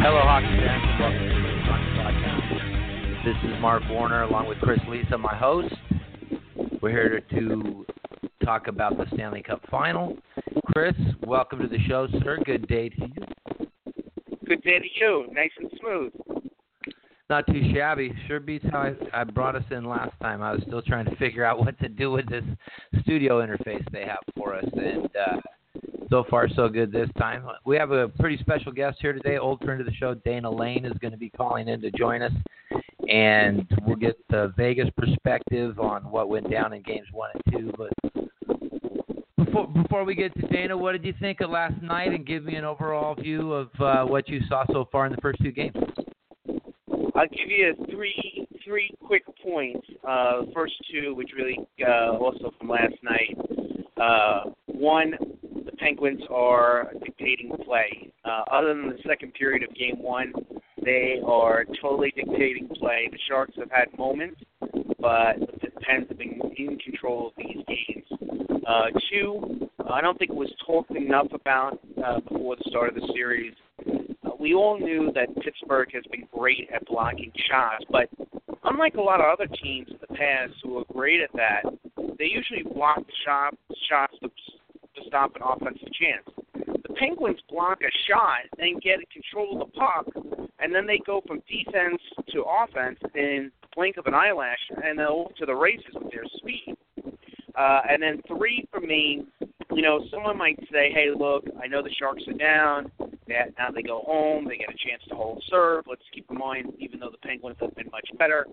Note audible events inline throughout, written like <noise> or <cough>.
Hello, hockey fans, welcome to the Hockey Podcast. This is Mark Warner, along with Chris Lisa, my host. We're here to talk about the Stanley Cup Final. Chris, welcome to the show, sir. Good day to you. Good day to you. Nice and smooth. Not too shabby. Sure beats how I, I brought us in last time. I was still trying to figure out <laughs> what to do with this studio interface they have for us, and uh, so far so good this time. We have a pretty special guest here today, old friend of the show, Dana Lane, is going to be calling in to join us, and we'll get the Vegas perspective on what went down in games one and two. But before before we get to Dana, what did you think of last night, and give me an overall view of uh, what you saw so far in the first two games? I'll give you three three quick points. Uh, first two, which really uh, also from last night. Uh, one, the Penguins are dictating play. Uh, other than the second period of Game One, they are totally dictating play. The Sharks have had moments, but the Pens have been in control of these games. Uh, two, I don't think it was talked enough about uh, before the start of the series. We all knew that Pittsburgh has been great at blocking shots, but unlike a lot of other teams in the past who are great at that, they usually block the shot, shots to, to stop an offensive chance. The Penguins block a shot and get control of the puck, and then they go from defense to offense in the blink of an eyelash, and they're off to the races with their speed. Uh, and then three for me, you know, someone might say, "Hey, look, I know the Sharks are down. That now they go home, they get a chance to hold serve. Let's keep in mind, even though the Penguins have been much better,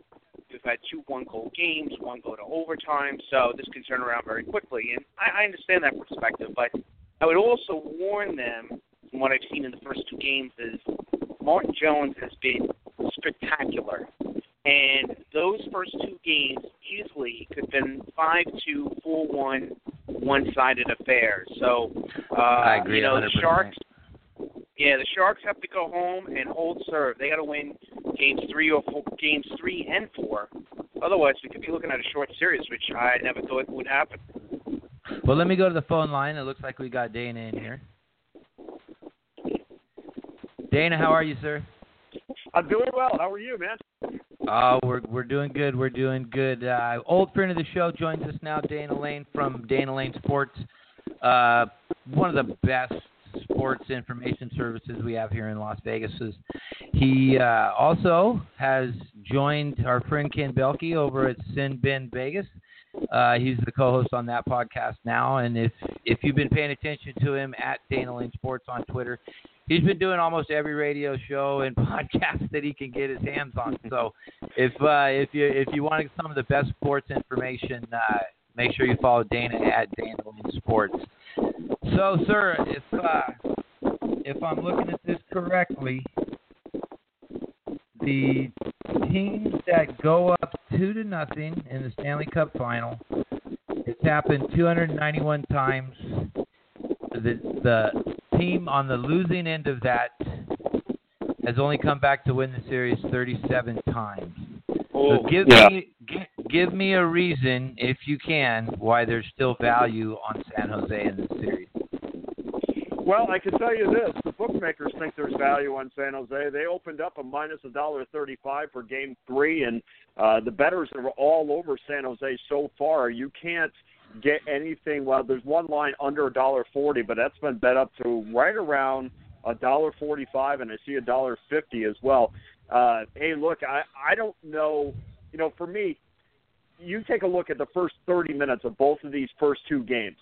we've had two one-goal games, one go to overtime, so this can turn around very quickly. And I, I understand that perspective, but I would also warn them from what I've seen in the first two games is Martin Jones has been spectacular. And those first two games easily could have been five two, four one, one sided affairs. So uh I agree you know, the 100%. Sharks yeah, the Sharks have to go home and hold serve. They got to win games three or four, games three and four. Otherwise, we could be looking at a short series, which I never thought would happen. Well, let me go to the phone line. It looks like we got Dana in here. Dana, how are you, sir? I'm doing well. How are you, man? Oh, we're we're doing good. We're doing good. Uh, old friend of the show joins us now, Dana Lane from Dana Lane Sports. Uh, one of the best sports information services we have here in Las Vegas. He uh, also has joined our friend Ken Boehlke over at Sin Bin Vegas. Uh, he's the co-host on that podcast now, and if if you've been paying attention to him at Dana Lane Sports on Twitter, he's been doing almost every radio show and <laughs> podcast that he can get his hands on. So if uh, if you if you want some of the best sports information, uh, make sure you follow Dana at Dana Lane Sports. So, sir, if uh, if I'm looking at this correctly, the teams that go up two to nothing in the Stanley Cup Final, it's happened 291 times. The the team on the losing end of that has only come back to win the series 37 times. So give yeah. me gi- give me a reason, if you can, why there's still value on San Jose in this series. Well, I can tell you this: the bookmakers think there's value on San Jose. They opened up a minus a dollar thirty-five for Game Three, and uh, the bettors are all over San Jose so far. You can't get anything. Well, there's one line under a dollar forty, but that's been bet up to right around a dollar forty-five, and I see a dollar fifty as well. Uh, hey, look, I I don't know. You know, for me, you take a look at the first 30 minutes of both of these first two games,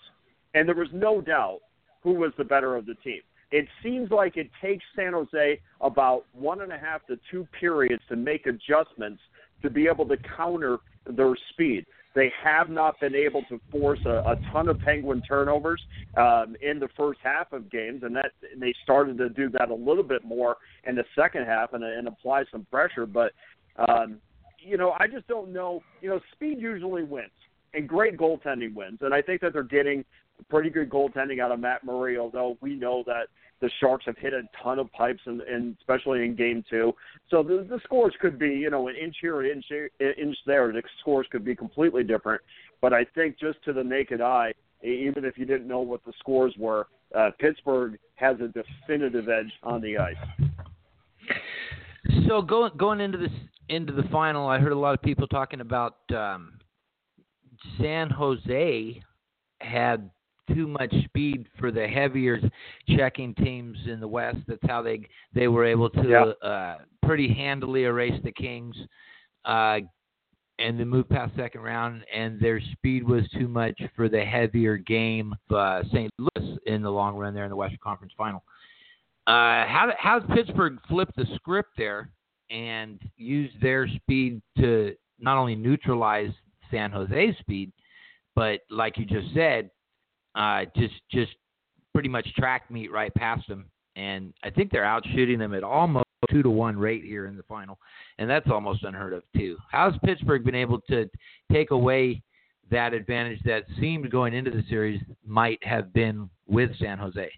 and there was no doubt who was the better of the team. it seems like it takes San Jose about one and a half to two periods to make adjustments to be able to counter their speed. They have not been able to force a, a ton of Penguin turnovers um, in the first half of games, and that they started to do that a little bit more in the second half and, and apply some pressure. But um, you know, I just don't know. You know, speed usually wins, and great goaltending wins, and I think that they're getting pretty good goaltending out of Matt Murray. Although we know that the Sharks have hit a ton of pipes, and, especially in Game Two, so the, the scores could be you know an inch here, an inch inch there. The scores could be completely different. But I think just to the naked eye, even if you didn't know what the scores were, uh, Pittsburgh has a definitive edge on the ice. So going going into this into the final, I heard a lot of people talking about um, San Jose had too much speed for the heavier checking teams in the West. That's how they they were able to uh, pretty handily erase the Kings, uh, and then move past second round. And their speed was too much for the heavier game. Uh, St. Louis in the long run there in the Western Conference Final. Uh, how how's Pittsburgh flip the script there and use their speed to not only neutralize San Jose's speed, but like you just said, uh, just just pretty much track meet right past them. And I think they're out shooting them at almost two to one rate here in the final, and that's almost unheard of too. How's Pittsburgh been able to take away that advantage that seemed going into the series might have been with San Jose?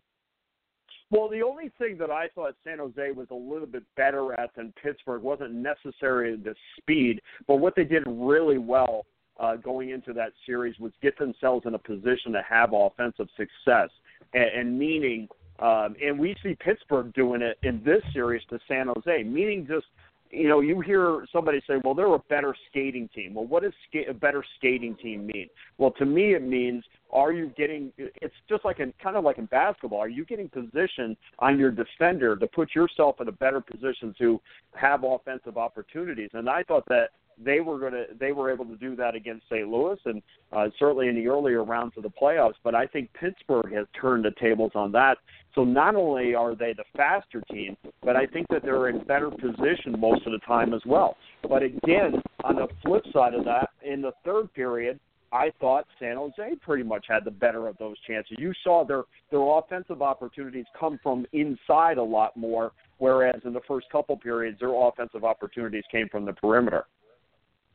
Well, the only thing that I thought San Jose was a little bit better at than Pittsburgh wasn't necessarily the speed, but what they did really well uh, going into that series was get themselves in a position to have offensive success, and, and meaning, um, and we see Pittsburgh doing it in this series to San Jose, meaning just you know, you hear somebody say, "Well, they're a better skating team." Well, what does ska- a better skating team mean? Well, to me, it means are you getting it's just like in kind of like in basketball are you getting position on your defender to put yourself in a better position to have offensive opportunities and i thought that they were going to they were able to do that against St. Louis and uh, certainly in the earlier rounds of the playoffs. But I think Pittsburgh has turned the tables on that. So not only are they the faster team, but I think that they're in better position most of the time as well. But again, on the flip side of that, in the third period, I thought San Jose pretty much had the better of those chances. You saw their their offensive opportunities come from inside a lot more, whereas in the first couple periods their offensive opportunities came from the perimeter.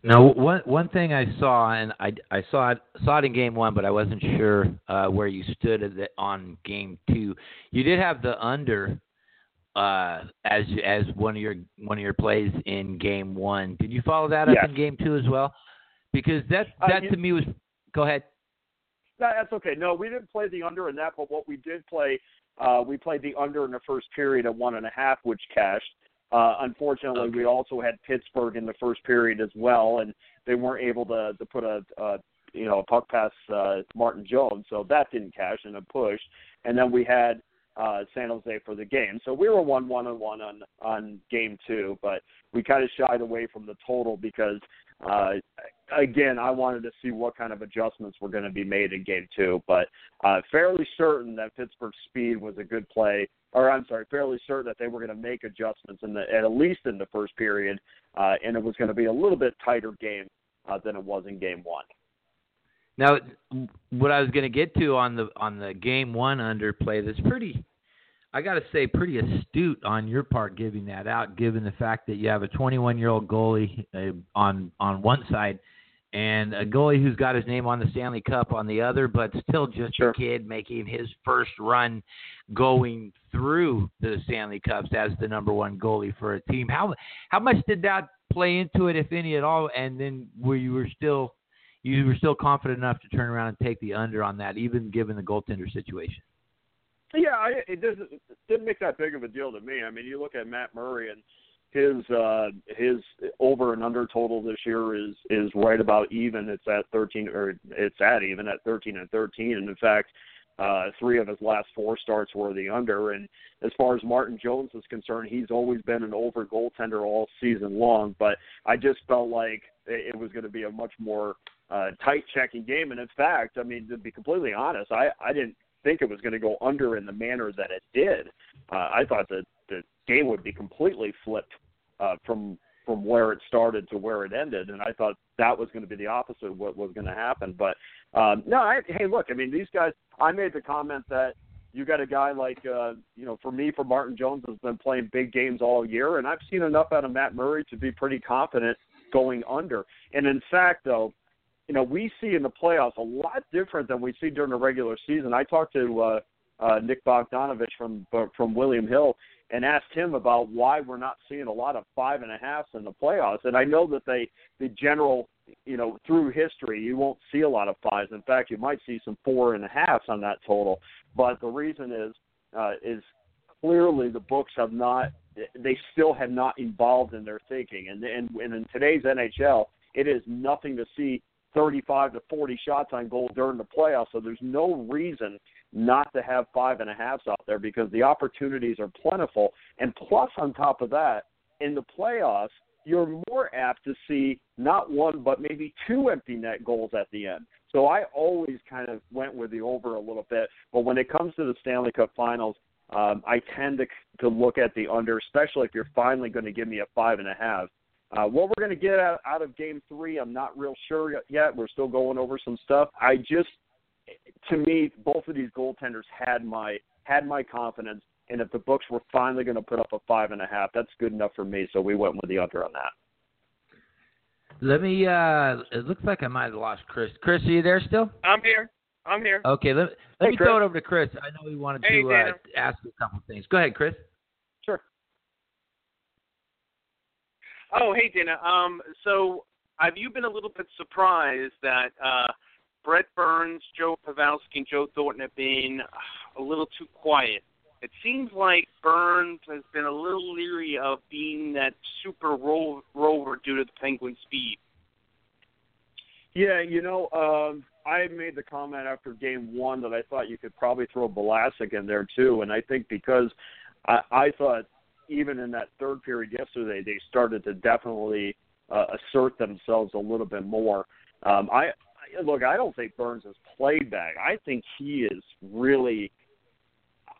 Now, one one thing I saw, and I, I saw it saw it in game one, but I wasn't sure uh, where you stood on game two. You did have the under uh, as as one of your one of your plays in game one. Did you follow that up yes. in game two as well? because that Uh, that you- to me was. Go ahead. That, that's okay. No, we didn't play the under in that, but what we did play, uh, we played the under in the first period at one and a half, which cashed. Uh, unfortunately, Okay. we also had Pittsburgh in the first period as well, and they weren't able to to put a, a you know a puck past uh, Martin Jones, so that didn't cash in a push. And then we had uh, San Jose for the game, so we were one one and one on on game two, but we kind of shied away from the total because uh, again, I wanted to see what kind of adjustments were going to be made in game two, but uh, fairly certain that Pittsburgh's speed was a good play, or I'm sorry, fairly certain that they were going to make adjustments in the at least in the first period, uh, and it was going to be a little bit tighter game uh, than it was in game one. Now, what I was going to get to on the on the game one underplay that's pretty, I got to say, pretty astute on your part giving that out, given the fact that you have a 21 year old goalie uh, on on one side and a goalie who's got his name on the Stanley Cup on the other, but still just Sure. a kid making his first run going through the Stanley Cups as the number one goalie for a team. How how much did that play into it, if any at all? And then were you were still you were still confident enough to turn around and take the under on that, even given the goaltender situation. Yeah, I, it doesn't it didn't make that big of a deal to me. I mean, you look at Matt Murray and his uh his over and under total this year is is right about even. It's at 13 or it's at even at 13 and 13. And in fact, uh three of his last four starts were the under. And as far as Martin Jones is concerned, he's always been an over goaltender all season long. But I just felt like it, was going to be a much more uh, tight checking game. And in fact, I mean, to be completely honest, I I didn't think it was going to go under in the manner that it did. Uh, I thought that the game would be completely flipped uh, from from where it started to where it ended, and I thought that was going to be the opposite of what was going to happen. But um, no, I, hey, look, I mean, these guys. I made the comment that you got a guy like uh, you know, for me, for Martin Jones has been playing big games all year, and I've seen enough out of Matt Murray to be pretty confident going under. And in fact, though, you know, we see in the playoffs a lot different than we see during the regular season. I talked to uh, uh, Nick Bogdanovich from from William Hill and asked him about why we're not seeing a lot of five and a halfs in the playoffs. And I know that they the general you know through history you won't see a lot of fives. In fact, you might see some four and a halfs on that total. But the reason is uh, is clearly the books have not they still have not evolved in their thinking. And and, and in today's NHL, it is nothing to see 35 to 40 shots on goal during the playoffs. So there's no reason not to have five and a halfs out there because the opportunities are plentiful. And plus, on top of that, in the playoffs, you're more apt to see not one but maybe two empty net goals at the end. So I always kind of went with the over a little bit, but when it comes to the Stanley Cup Finals, um, I tend to to look at the under, especially if you're finally going to give me a five and a half. Uh, what we're going to get out, out of Game Three, I'm not real sure yet. We're still going over some stuff. I just, to me, both of these goaltenders had my had my confidence, and if the books were finally going to put up a five and a half, that's good enough for me. So we went with the under on that. Let me. uh It looks like I might have lost Chris. Chris, are you there still? I'm here. I'm here. Okay. Let, let Hey, me Chris. throw it over to Chris. I know he wanted Hey, to uh, ask a couple things. Go ahead, Chris. Sure. Oh, hey, Dana. Um, so have you been a little bit surprised that uh, Brent Burns, Joe Pavelski, and Joe Thornton have been uh, a little too quiet? It seems like Burns has been a little leery of being that super ro- rover due to the Penguin speed. Yeah, you know, um, I made the comment after game one that I thought you could probably throw Vlasic in there too, and I think because I, I thought even in that third period yesterday they started to definitely uh, assert themselves a little bit more. Um, I look, I don't think Burns has played bad. I think he is really.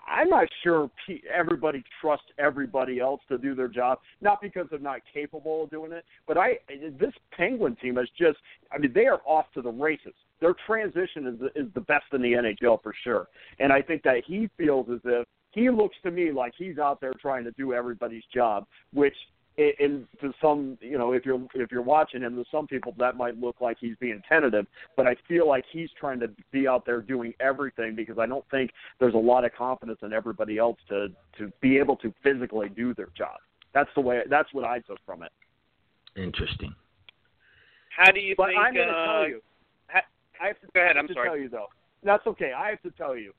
I'm not sure everybody trusts everybody else to do their job, not because they're not capable of doing it, but I this Penguin team is just I mean they are off to the races. Their transition is is the best in the NHL for sure, and I think that he feels as if he looks to me like he's out there trying to do everybody's job, which i- in to some you know if you're if you're watching him to some people that might look like he's being tentative but i feel like he's trying to be out there doing everything because i don't think there's a lot of confidence in everybody else to to be able to physically do their job that's the way that's what i took from it Interesting. How do you but think? i'm going to uh, tell you ha- i have to, Go ahead, I have I'm to sorry. tell you though that's okay i have to tell you it,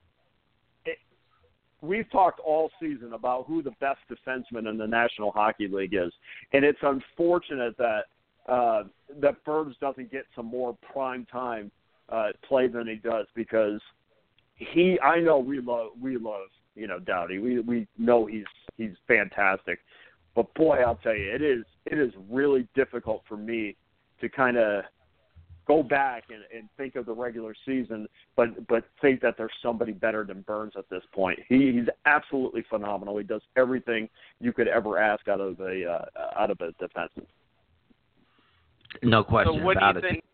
we've talked all season about who the best defenseman in the National Hockey League is, and it's unfortunate that uh, that Burns doesn't get some more prime time uh, play than he does because he. I know we love we love you know Doughty. We we know he's he's fantastic, but boy, I'll tell you, it is it is really difficult for me to kind of go back and, and think of the regular season, but but think that there's somebody better than Burns at this point. He, he's absolutely phenomenal. He does everything you could ever ask out of a uh, out of a defenseman. No question so what do you it. think?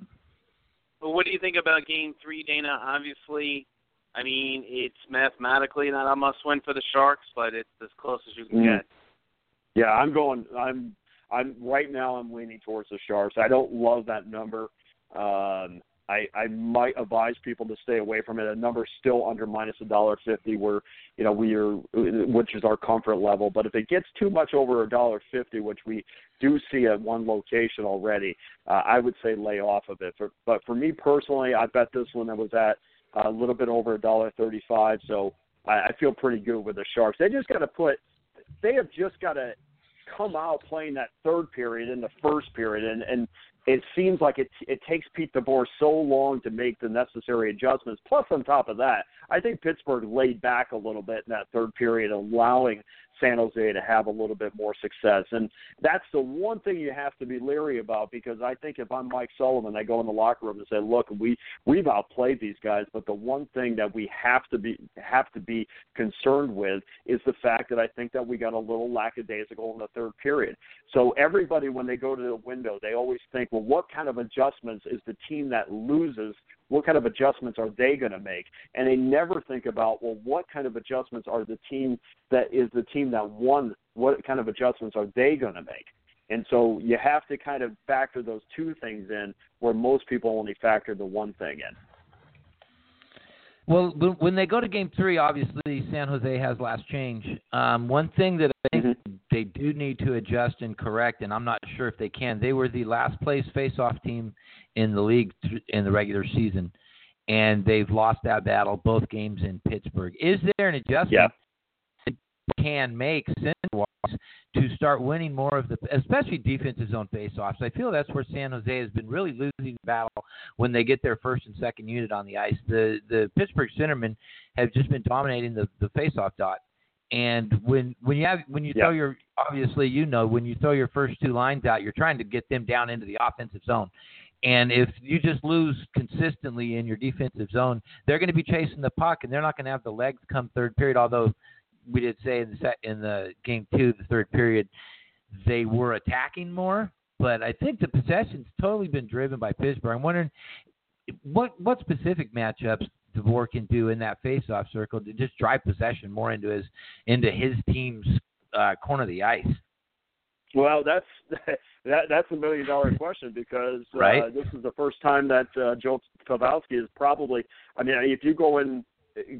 Well, what do you think about Game Three, Dana? Obviously, I mean it's mathematically not a must-win for the Sharks, but it's as close as you can Mm. get. Yeah, I'm going. I'm. I'm right now. I'm leaning towards the Sharks. I don't love that number. Um, I, I might advise people to stay away from it. A number still under minus a dollar fifty, where you know we are, which is our comfort level. But if it gets too much over a dollar fifty, which we do see at one location already, uh, I would say lay off of it. For, but for me personally, I bet this one that was at a little bit over a dollar thirty-five. So I, I feel pretty good with the Sharks. They just got to put. They have just got to come out playing that third period in the first period, and and it seems like it it takes Pete DeBoer so long to make the necessary adjustments. Plus, on top of that, I think Pittsburgh laid back a little bit in that third period, allowing San Jose to have a little bit more success. And that's the one thing you have to be leery about because I think if I'm Mike Sullivan, I go in the locker room and say, "Look, we we've outplayed these guys, but the one thing that we have to be have to be concerned with is the fact that I think that we got a little lackadaisical in the third period. So everybody when they go to the window, they always think, "Well, what kind of adjustments is the team that loses what kind of adjustments are they going to make? And they never think about, well, what kind of adjustments are the team that is the team that won? What kind of adjustments are they going to make? And so you have to kind of factor those two things in, where most people only factor the one thing in. Well, when they go to Game Three, obviously San Jose has last change. Um, one thing that I think mm-hmm. they do need to adjust and correct, and I'm not sure if they can. They were the last place face-off team in the league in the regular season, and they've lost that battle both games in Pittsburgh. Is there an adjustment yeah. Can make to start winning more of the, especially defensive zone faceoffs. I feel that's where San Jose has been really losing the battle when they get their first and second unit on the ice. The the Pittsburgh centermen have just been dominating the the faceoff dot. And when when you have when you yeah. throw your obviously you know when you throw your first two lines out, you're trying to get them down into the offensive zone. And if you just lose consistently in your defensive zone, they're going to be chasing the puck, and they're not going to have the legs come third period. Although we did say in the set, in the game two, the third period, they were attacking more. But I think the possession's totally been driven by Pittsburgh. I'm wondering what what specific matchups DeBoer can do in that face-off circle to just drive possession more into his into his team's uh, corner of the ice. Well, that's <laughs> that that's a million dollar question because uh, this is the first time that uh, Joe Pavelski is probably. I mean, if you go in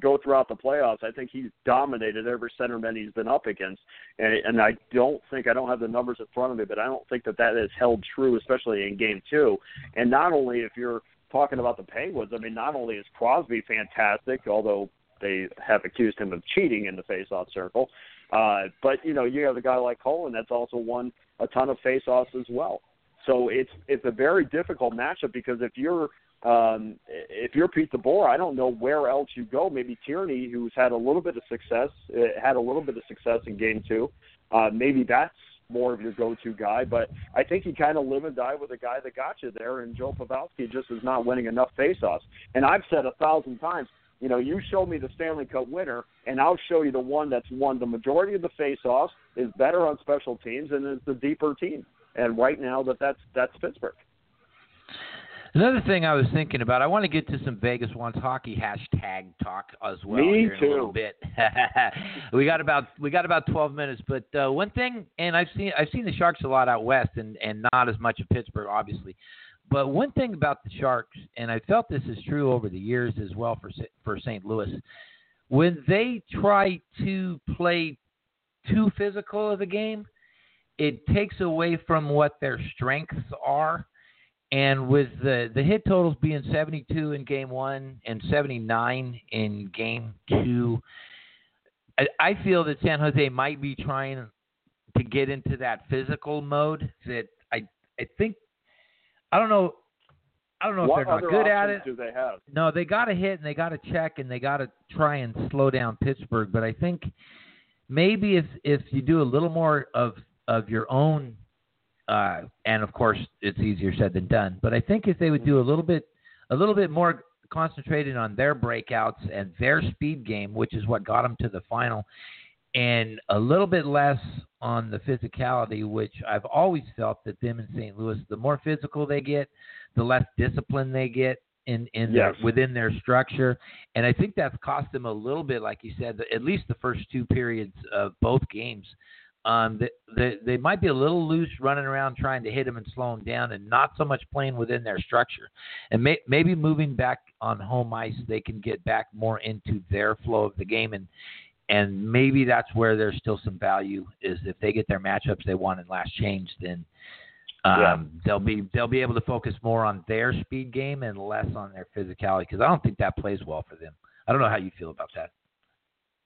go throughout the playoffs, I think he's dominated every centerman he's been up against, and and I don't think I don't have the numbers in front of me, but I don't think that that has held true, especially in Game Two. And not only if you're talking about the Penguins, I mean, not only is Crosby fantastic, although they have accused him of cheating in the faceoff circle, uh, but you know you have a guy like Cullen that's also won a ton of faceoffs as well. So it's it's a very difficult matchup because if you're um, if you're Pete DeBoer, I don't know where else you go. Maybe Tierney, who's had a little bit of success, uh, had a little bit of success in Game Two. Uh, maybe that's more of your go-to guy. But I think you kind of live and die with the guy that got you there, and Joe Pavelski just is not winning enough faceoffs. And I've said a thousand times, you know, you show me the Stanley Cup winner, and I'll show you the one that's won the majority of the faceoffs, is better on special teams, and is the deeper team. And right now, that that's that's Pittsburgh. Another thing I was thinking about, I want to get to some Vegas wants hockey hashtag talk as well Me here in too. a little bit. <laughs> we got about we got about twelve minutes, but uh, one thing, and I've seen I've seen the Sharks a lot out west, and and not as much of Pittsburgh, obviously. But one thing about the Sharks, and I felt this is true over the years as well for for St. Louis, when they try to play too physical of a game, it takes away from what their strengths are and with the the hit totals being 72 in game one and 79 in game two, I, I feel that San Jose might be trying to get into that physical mode. That I I think I don't know. I don't know what if they're not good at it. Do they have? No, they got to hit and they got to check and they got to try and slow down Pittsburgh. But I think maybe if if you do a little more of of your own uh, and of course, it's easier said than done. But I think if they would do a little bit, a little bit more concentrated on their breakouts and their speed game, which is what got them to the final, and a little bit less on the physicality, which I've always felt that them in St. Louis, the more physical they get, the less discipline they get in in yes. their, within their structure, and I think that's cost them a little bit, like you said, at least the first two periods of both games um, they, they, they might be a little loose running around trying to hit them and slow them down and not so much playing within their structure. And may, maybe moving back on home ice, they can get back more into their flow of the game. And, and maybe that's where there's still some value is if they get their matchups they want in last change, then um, yeah. they'll be they'll be able to focus more on their speed game and less on their physicality because I don't think that plays well for them. I don't know how you feel about that.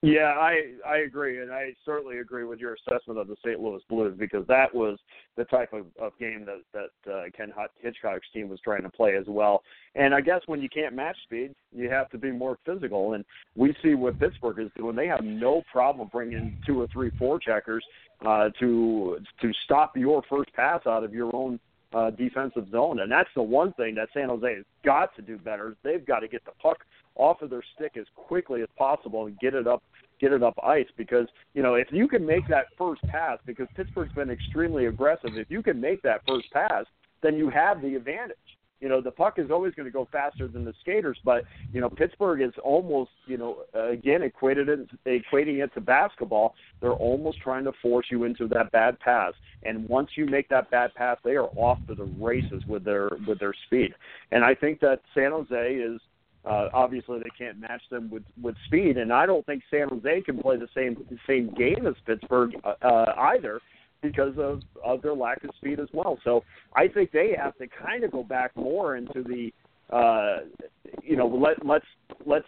Yeah, I I agree, and I certainly agree with your assessment of the St. Louis Blues because that was the type of, of game that that uh, Ken Hitchcock's team was trying to play as well. And I guess when you can't match speed, you have to be more physical. And we see what Pittsburgh is doing; they have no problem bringing two or three four checkers uh, to to stop your first pass out of your own uh, defensive zone. And that's the one thing that San Jose has got to do better. They've got to get the puck off of their stick as quickly as possible and get it up get it up ice because you know if you can make that first pass because Pittsburgh's been extremely aggressive if you can make that first pass then you have the advantage. You know the puck is always going to go faster than the skaters but you know Pittsburgh is almost you know again equated it equating it to basketball. They're almost trying to force you into that bad pass. And once you make that bad pass they are off to the races with their with their speed. And I think that San Jose is uh, obviously, they can't match them with with speed, and I don't think San Jose can play the same same game as Pittsburgh uh, uh, either because of of their lack of speed as well. So I think they have to kind of go back more into the uh, you know, let let's let's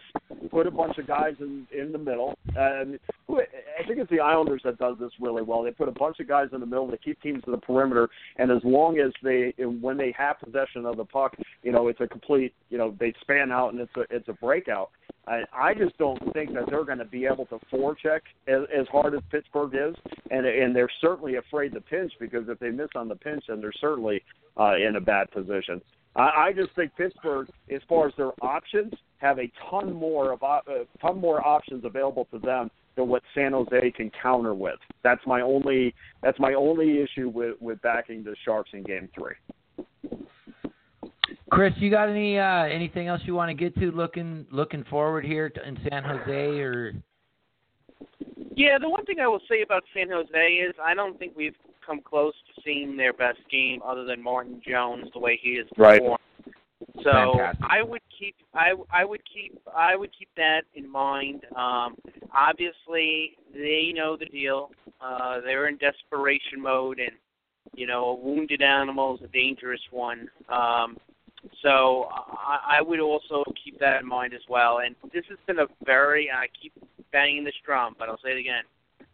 put a bunch of guys in in the middle. And I think it's the Islanders that does this really well. They put a bunch of guys in the middle. They keep teams to the perimeter, and as long as they when they have possession of the puck, you know, it's a complete. You know, they span out and it's a it's a breakout. I, I just don't think that they're going to be able to forecheck as, as hard as Pittsburgh is, and and they're certainly afraid to pinch because if they miss on the pinch, then they're certainly uh, in a bad position. I, I just think Pittsburgh, as far as their options, have a ton more of uh, ton more options available to them than what San Jose can counter with. That's my only that's my only issue with with backing the Sharks in Game Three. Chris, you got any uh, anything else you want to get to looking looking forward here to, in San Jose or? Yeah, the one thing I will say about San Jose is I don't think we've come close to seeing their best game other than Martin Jones the way he has performed. Right. So Fantastic. I would keep I I would keep I would keep that in mind. Um, obviously, they know the deal. Uh, they're in desperation mode, and you know, a wounded animal is a dangerous one. Um, so I, I would also keep that in mind as well. And this has been a very I keep banging this drum, but I'll say it again.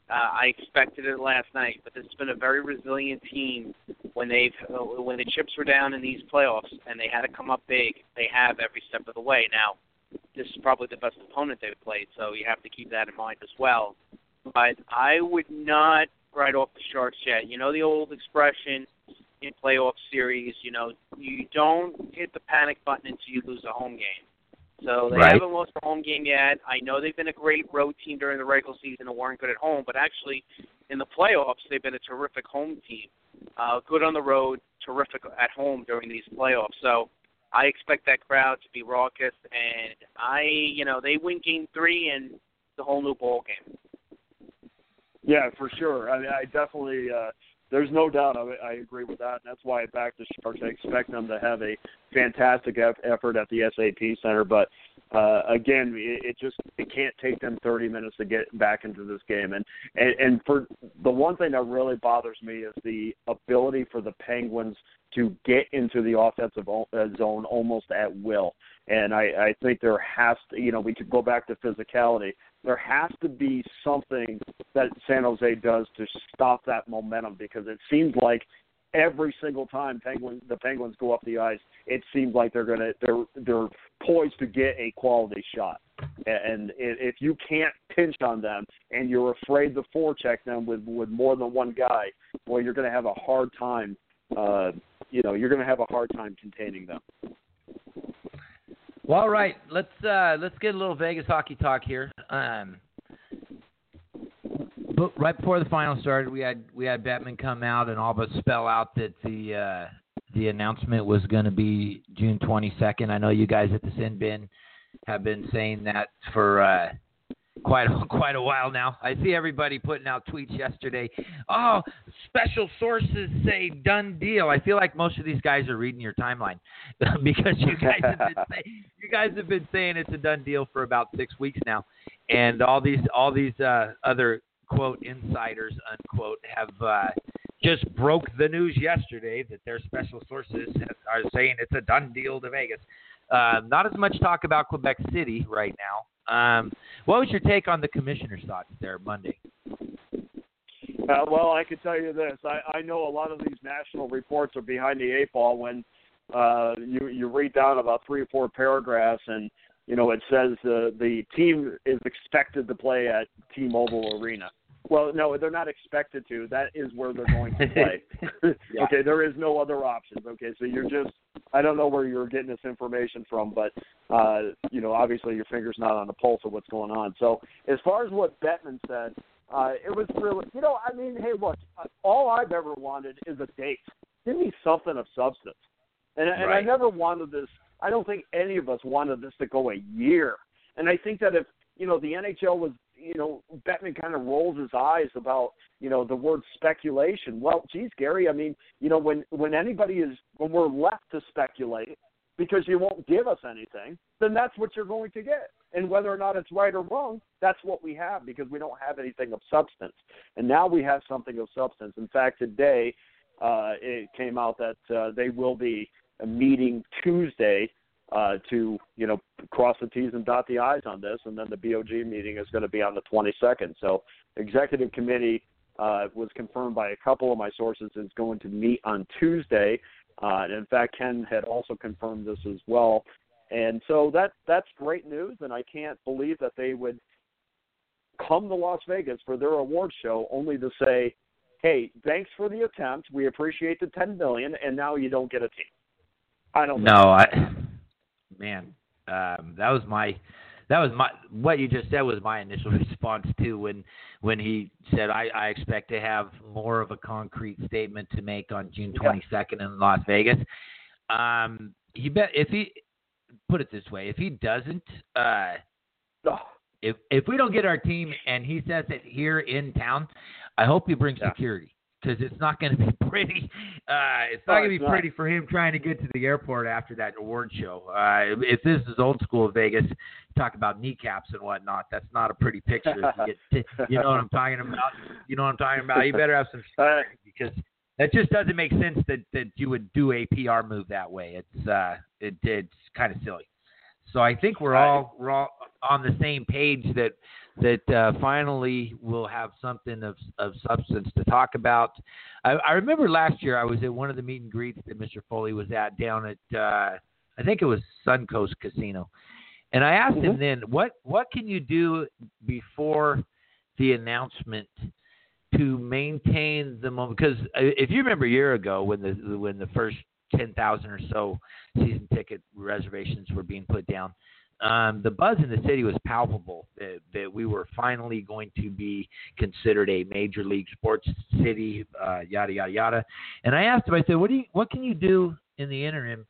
Uh, I expected it last night, but this has been a very resilient team. When they've uh, when the chips were down in these playoffs and they had to come up big, they have every step of the way. Now, this is probably the best opponent they've played, so you have to keep that in mind as well. But I would not write off the Sharks yet. You know the old expression in playoff series. You know you don't hit the panic button until you lose a home game. So they right. haven't lost a home game yet. I know they've been a great road team during the regular season and weren't good at home, but actually in the playoffs they've been a terrific home team. Uh, good on the road, terrific at home during these playoffs. So I expect that crowd to be raucous, and I, you know, they win Game Three and the whole new ball game. Yeah, for sure. I mean, I definitely. Uh, there's no doubt. I, I agree with that, and that's why I back the Sharks. I expect them to have a fantastic effort at the SAP Center, but uh, again, it, it just it can't take them 30 minutes to get back into this game. And, and and for the one thing that really bothers me is the ability for the Penguins to get into the offensive uh, zone almost at will. And I, I think there has to, you know, we could go back to physicality there has to be something that San Jose does to stop that momentum because it seems like every single time the Penguins go up the ice, it seems like they're gonna they're they're poised to get a quality shot. And if you can't pinch on them and you're afraid to forecheck them with with more than one guy, boy, you're going to have a hard time. Uh, you know, you're going to have a hard time containing them. Well, all right. Let's uh, let's get a little Vegas hockey talk here. Um, but right before the final started, we had we had Bettman come out and all but spell out that the uh, the announcement was going to be June 22nd. I know you guys at the Sin Bin have been saying that for uh, quite a, <laughs> quite a while now. I see everybody putting out tweets yesterday. Oh, special sources say done deal. I feel like most of these guys are reading your timeline <laughs> because you guys have been <laughs> saying, you guys have been saying it's a done deal for about six weeks now, and all these all these uh, other quote insiders unquote have. Uh, just broke the news yesterday that their special sources are saying it's a done deal to Vegas. Uh, not as much talk about Quebec City right now Um, what was your take on the commissioner's thoughts there Monday? Uh, well, I can tell you this: I, I know a lot of these national reports are behind the eight ball when uh, you you read down about three or four paragraphs, and you know it says uh, the team is expected to play at T-Mobile Arena. Well, no, they're not expected to. That is where they're going to play. <laughs> <laughs> Yeah. okay, there is no other options. Okay, so you're just I don't know where you're getting this information from, but uh, you know, obviously your finger's not on the pulse of what's going on. So as far as what Bettman said, uh, it was really, you know, I mean, hey, look, all I've ever wanted is a date. Give me something of substance. And, and I never wanted this. I don't think any of us wanted this to go a year. And I think that if you know the NHL was, you know, Bettman kind of rolls his eyes about you know the word speculation. Well, geez, Gary, I mean, you know, when when anybody is when we're left to speculate because you won't give us anything, then that's what you're going to get. And whether or not it's right or wrong, that's what we have because we don't have anything of substance. And now we have something of substance. In fact, today uh, it came out that uh, they will be meeting Tuesday uh, to you know cross the T's and dot the I's on this, and then the BOG meeting is going to be on the 22nd. So executive committee uh, was confirmed by a couple of my sources is going to meet on Tuesday. Uh, and in fact, Ken had also confirmed this as well. And so that that's great news, and I can't believe that they would come to Las Vegas for their award show only to say, "Hey, thanks for the attempt. We appreciate the 10 million, and now you don't get a team." I don't. No, I, man, um, that was my, that was my, what you just said was my initial <laughs> response too when, when he said I, I expect to have more of a concrete statement to make on June Yeah. 22nd in Las Vegas. Um, he bet if he put it this way, if he doesn't, uh, if if we don't get our team and he says it here in town, I hope he brings Yeah. security because it's not going to be <laughs> pretty. Uh, it's not Oh, going to be not. pretty for him trying to get to the airport after that award show. Uh, if this is old school Vegas, talk about kneecaps and whatnot. That's not a pretty picture. You, get to- you know what I'm talking about? You know what I'm talking about? You better have some <laughs> because that just doesn't make sense that that you would do a PR move that way. It's uh, it, it's kind of silly. So I think we're all we're all on the same page that that uh, finally we'll have something of of substance to talk about. I, I remember last year I was at one of the meet and greets that Mr. Foley was at down at uh, I think it was Suncoast Casino, and I asked him then what what can you do before the announcement to maintain the moment because if you remember a year ago when the when the first 10,000 or so season ticket reservations were being put down um, the buzz in the city was palpable that, that we were finally going to be considered a major league sports city uh, yada yada yada and I asked him I said what do you what can you do in the interim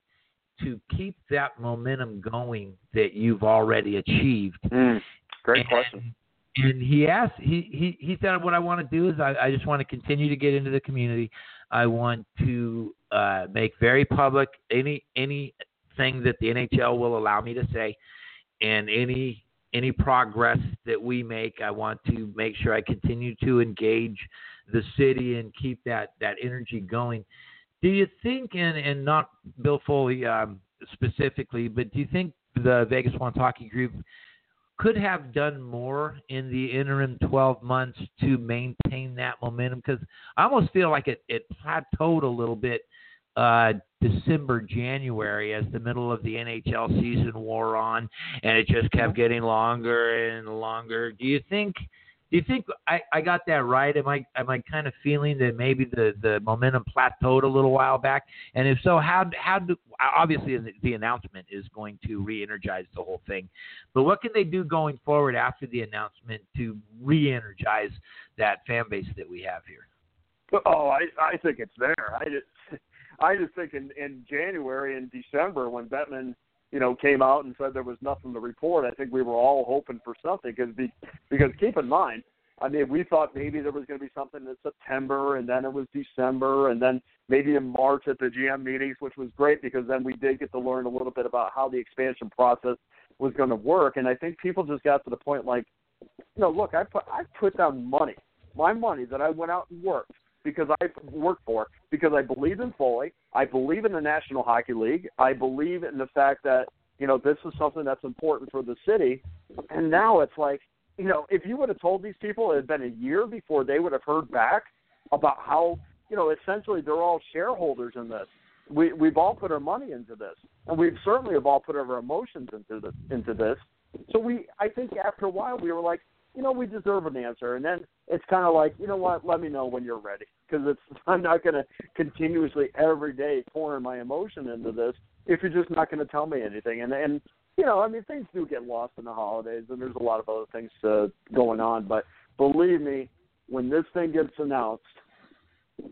to keep that momentum going that you've already achieved mm, great and, question. And he asked, he, he, he said, what I want to do is I, I just want to continue to get into the community. I want to uh, make very public any anything that the NHL will allow me to say, and any any progress that we make. I want to make sure I continue to engage the city and keep that that energy going. Do you think, and and not Bill Foley um, specifically, but do you think the Vegas Wants Hockey Group could have done more in the interim 12 months to maintain that momentum because I almost feel like it, it plateaued a little bit uh, December, January as the middle of the NHL season wore on, and it just kept getting longer and longer. Do you think? Do you think I, I got that right? Am I am I kind of feeling that maybe the, the momentum plateaued a little while back? And if so, how how do obviously the, the announcement is going to re-energize the whole thing, but what can they do going forward after the announcement to re-energize that fan base that we have here? Oh, I I think it's there. I just I just think in in January and December when Bettman you know came out and said there was nothing to report, I think we were all hoping for something because be, because keep in mind, I mean we thought maybe there was going to be something in September and then it was December and then maybe in March at the GM meetings, which was great because then we did get to learn a little bit about how the expansion process was going to work, and I think people just got to the point like, you know, look, I put I put down money, my money that I went out and worked because I worked for, because I believe in Foley. I believe in the National Hockey League. I believe in the fact that you know, this is something that's important for the city. And now it's like, you know, if you would have told these people it had been a year before they would have heard back about how, you know, essentially they're all shareholders in this. We we've all put our money into this, and we've certainly have all put our emotions into this into this. So we, I think, after a while, we were like, you know, we deserve an answer, and then it's kind of like, you know what, let me know when you're ready, because it's <laughs> I'm not going to continuously every day pouring my emotion into this if you're just not going to tell me anything, and and you know, I mean, things do get lost in the holidays, and there's a lot of other things uh, going on. But believe me, when this thing gets announced,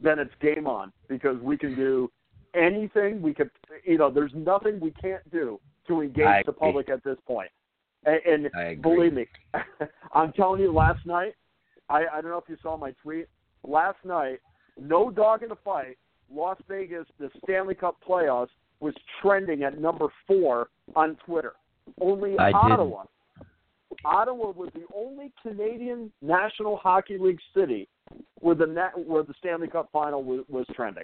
then it's game on because we can do anything. We could, you know, there's nothing we can't do to engage the public at this point. And, and believe me, <laughs> I'm telling you, last night, I, I don't know if you saw my tweet. Last night, no dog in the fight. Las Vegas, the Stanley Cup playoffs was trending at number four on Twitter. Only I didn't. Ottawa. Ottawa was the only Canadian National Hockey League city where the where the Stanley Cup final was, was trending.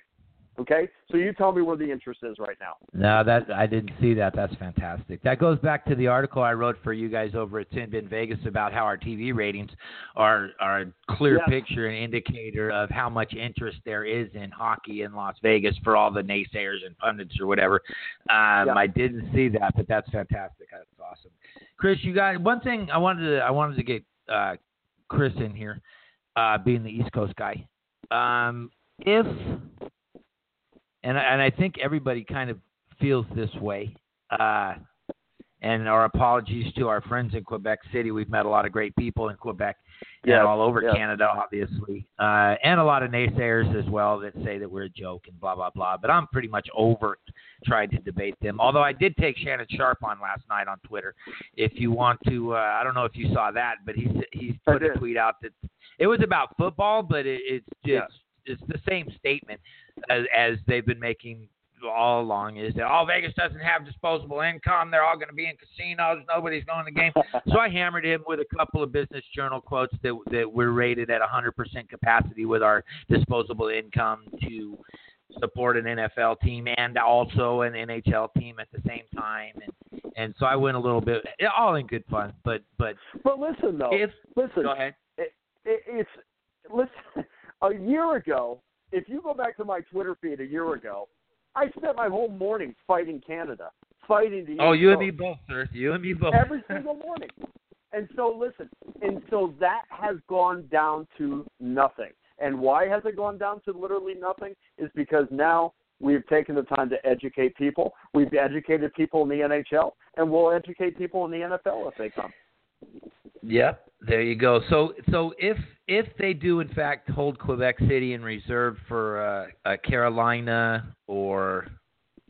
Okay, so you tell me where the interest is right now. No, that I didn't see that. That's fantastic. That goes back to the article I wrote for you guys over at Sinbin Vegas about how our TV ratings are are a clear Yes. picture and indicator of how much interest there is in hockey in Las Vegas for all the naysayers and pundits or whatever. Um, Yeah. I didn't see that, but that's fantastic. That's awesome. Chris, you got one thing I wanted to I wanted to get uh, Chris in here, uh, being the East Coast guy. Um, if and I- and I think everybody kind of feels this way. Uh, and our apologies to our friends in Quebec City. We've met a lot of great people in Quebec Yes, and all over yes. Canada, obviously, uh, and a lot of naysayers as well that say that we're a joke and blah blah blah. But I'm pretty much over trying to debate them. Although I did take Shannon Sharpe on last night on Twitter. If you want to, uh, I don't know if you saw that, but he he put a tweet out that it was about football, but it, it's just. Yes. It's the same statement as, as they've been making all along is that oh Vegas doesn't have disposable income. They're all going to be in casinos. Nobody's going to the game. <laughs> so I hammered him with a couple of Business Journal quotes that that we're rated at 100% capacity with our disposable income to support an NFL team and also an NHL team at the same time. And and so I went a little bit all in good fun. But but But listen, though, if listen, go ahead. it, it, it's listen. A year ago, if you go back to my Twitter feed a year ago, I spent my whole morning fighting Canada, fighting the. Oh, East you and me both, sir. You and me both. every single morning. And so listen, and so that has gone down to nothing. And why has it gone down to literally nothing? Is because now we've taken the time to educate people. We've educated people in the NHL, and we'll educate people in the NFL if they come. Yep, there you go. So so if if they do in fact hold Quebec City in reserve for uh, a Carolina or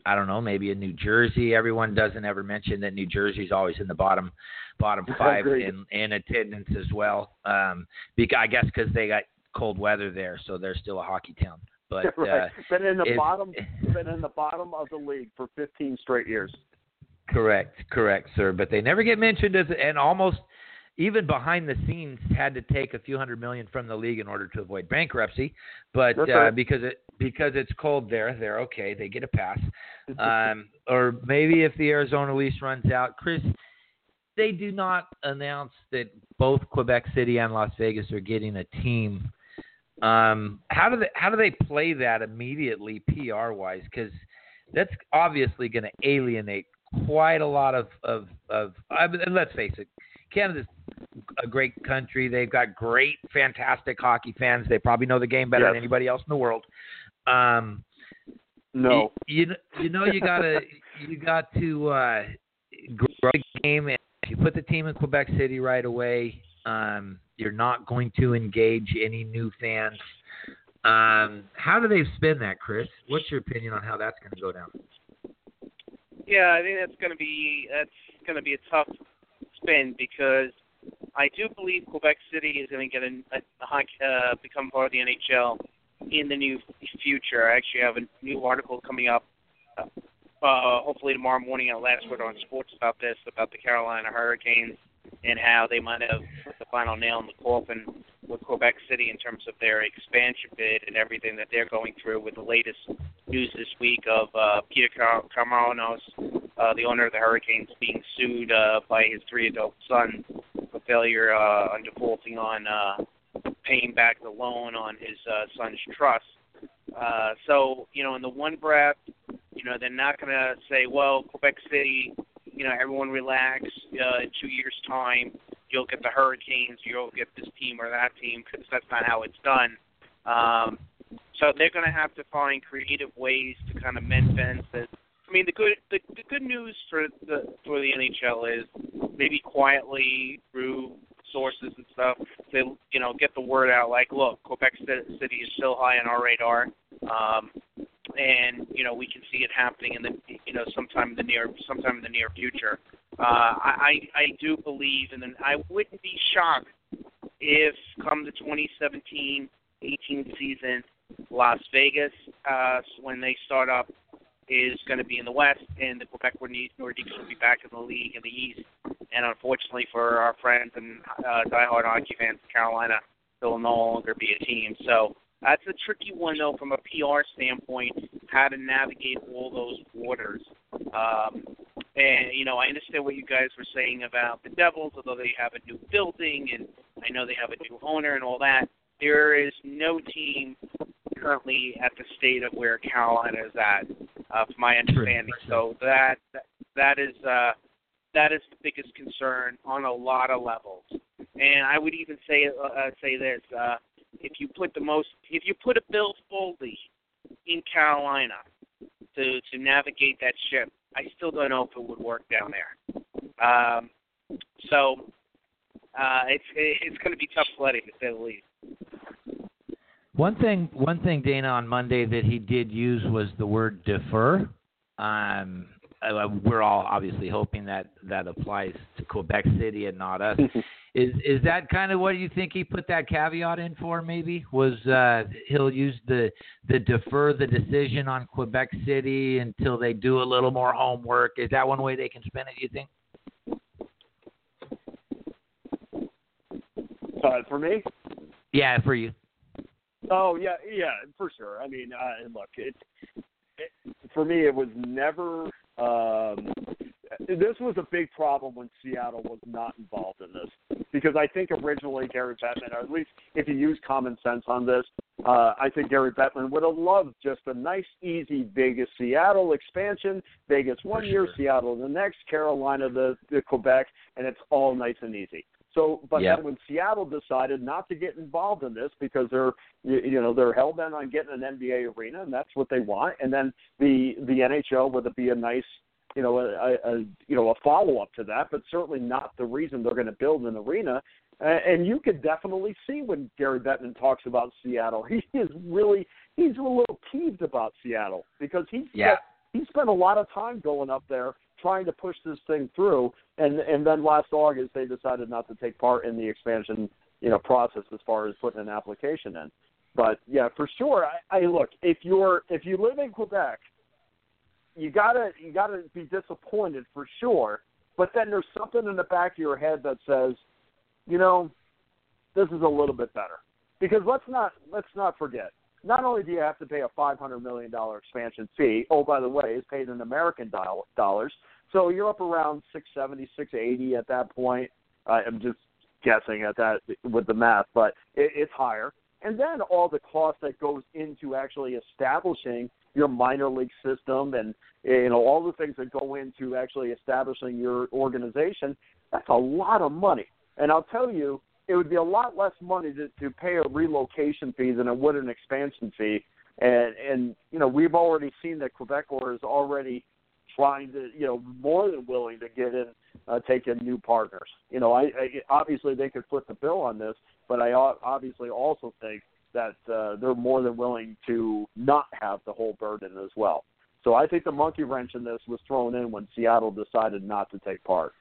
I don't know, maybe a New Jersey. Everyone doesn't ever mention that New Jersey's always in the bottom bottom <laughs> five in in attendance as well. Um, because I guess because they got cold weather there, so they're still a hockey town. But <laughs> uh, been in the if- bottom, <laughs> been in the bottom of the league for 15 straight years. Correct, correct, sir. But they never get mentioned as, and almost even behind the scenes had to take a few hundred million from the league in order to avoid bankruptcy. But uh, because it because it's cold there, they're okay. They get a pass. Um, or maybe if the Arizona lease runs out, Chris, they do not announce that both Quebec City and Las Vegas are getting a team. Um, how do they how do they play that immediately PR wise? Because that's obviously going to alienate quite a lot of of of. I mean, and let's face it, Canada's a great country. They've got great, fantastic hockey fans. They probably know the game better than anybody else in the world. Um, No, you, you you know you gotta <laughs> you got to uh, grow the game. And if you put the team in Quebec City right away, um, you're not going to engage any new fans. Um, how do they spin that, Chris? What's your opinion on how that's going to go down? Yeah, I think that's going to be that's going to be a tough spin because I do believe Quebec City is going to get a, a, high, uh, become part of the NHL in the new future. I actually have a new article coming up, uh, uh, hopefully tomorrow morning at Last Word on Sports about this, about the Carolina Hurricanes and how they might have put the final nail in the coffin with Quebec City in terms of their expansion bid and everything that they're going through with the latest news this week of uh, Peter Car- Karmanos uh, the owner of the Hurricanes, being sued uh, by his three adult sons for failure uh, on defaulting on uh, paying back the loan on his uh, son's trust. Uh, so, you know, in the one breath, you know, they're not going to say, well, Quebec City, you know, everyone relax. Uh, in two years' time, you'll get the Hurricanes, you'll get this team or that team, because that's not how it's done. Um, so they're going to have to find creative ways to kind of mend fences. I mean, the good the, the good news for the for the NHL is maybe quietly through sources and stuff to you know get the word out. Like, look, Quebec City is still high on our radar, um, and you know we can see it happening in the you know sometime in the near sometime in the near future. Uh, I I do believe, and I wouldn't be shocked if come the 2017 18 season, Las Vegas, uh, when they start up, is going to be in the West, and the Quebec Nordiques will be back in the league in the East. And unfortunately for our friends and uh, diehard hockey fans in Carolina, they'll no longer be a team. So that's a tricky one, though, from a PR standpoint, how to navigate all those waters. Um, and you know, I understand what you guys were saying about the Devils, although they have a new building and I know they have a new owner and all that there is no team currently at the state of where Carolina is at, uh, from my understanding. So that that is uh, that is the biggest concern on a lot of levels. And I would even say uh, say this: uh, if you put the most, if you put a Bill Foley in Carolina to to navigate that ship, I still don't know if it would work down there. Um, so uh, it's it's going to be tough sledding to say the least. One thing, one thing, Dana, on Monday that he did use was the word defer. Um, we're all obviously hoping that that applies to Quebec City and not us. <laughs> is is that kind of what you think he put that caveat in for? Maybe was uh, he'll use the the defer the decision on Quebec City until they do a little more homework. Is that one way they can spin it? You think? Uh, for me? Yeah, for you. Oh yeah, yeah, for sure. I mean, uh, look, it, it for me it was never. Um, this was a big problem when Seattle was not involved in this because I think originally Gary Bettman, or at least if you use common sense on this, uh, I think Gary Bettman would have loved just a nice, easy Vegas Seattle expansion. Vegas one For year. Seattle the next, Carolina the, the Quebec, and it's all nice and easy. So, but Yep. then when Seattle decided not to get involved in this because they're you, you know they're hell bent on getting an NBA arena and that's what they want, and then the the NHL would be a nice you know a, a, you know a follow up to that, but certainly not the reason they're going to build an arena. And you could definitely see when Gary Bettman talks about Seattle, <laughs> he is really he's a little peeved about Seattle because he's Yeah. he spent a lot of time going up there trying to push this thing through and and then last August they decided not to take part in the expansion you know process as far as putting an application in. But yeah, for sure. I, I look if you're if you live in Quebec, you gotta you gotta be disappointed for sure. But then there's something in the back of your head that says, you know, this is a little bit better. Because let's not let's not forget. Not only do you have to pay a five hundred million dollar expansion fee, oh by the way, it's paid in American doll- dollars. So you're up around six seventy, six eighty at that point. I'm just guessing at that with the math, but it, it's higher. And then all the cost that goes into actually establishing your minor league system and you know all the things that go into actually establishing your organization, that's a lot of money. And I'll tell you, it would be a lot less money to, to pay a relocation fee than it would an expansion fee. And and you know we've already seen that Quebecor is already trying to you know more than willing to get in uh, take in new partners. You know, I, I obviously they could foot the bill on this, but I obviously also think that uh, they're more than willing to not have the whole burden as well. So I think the monkey wrench in this was thrown in when Seattle decided not to take part.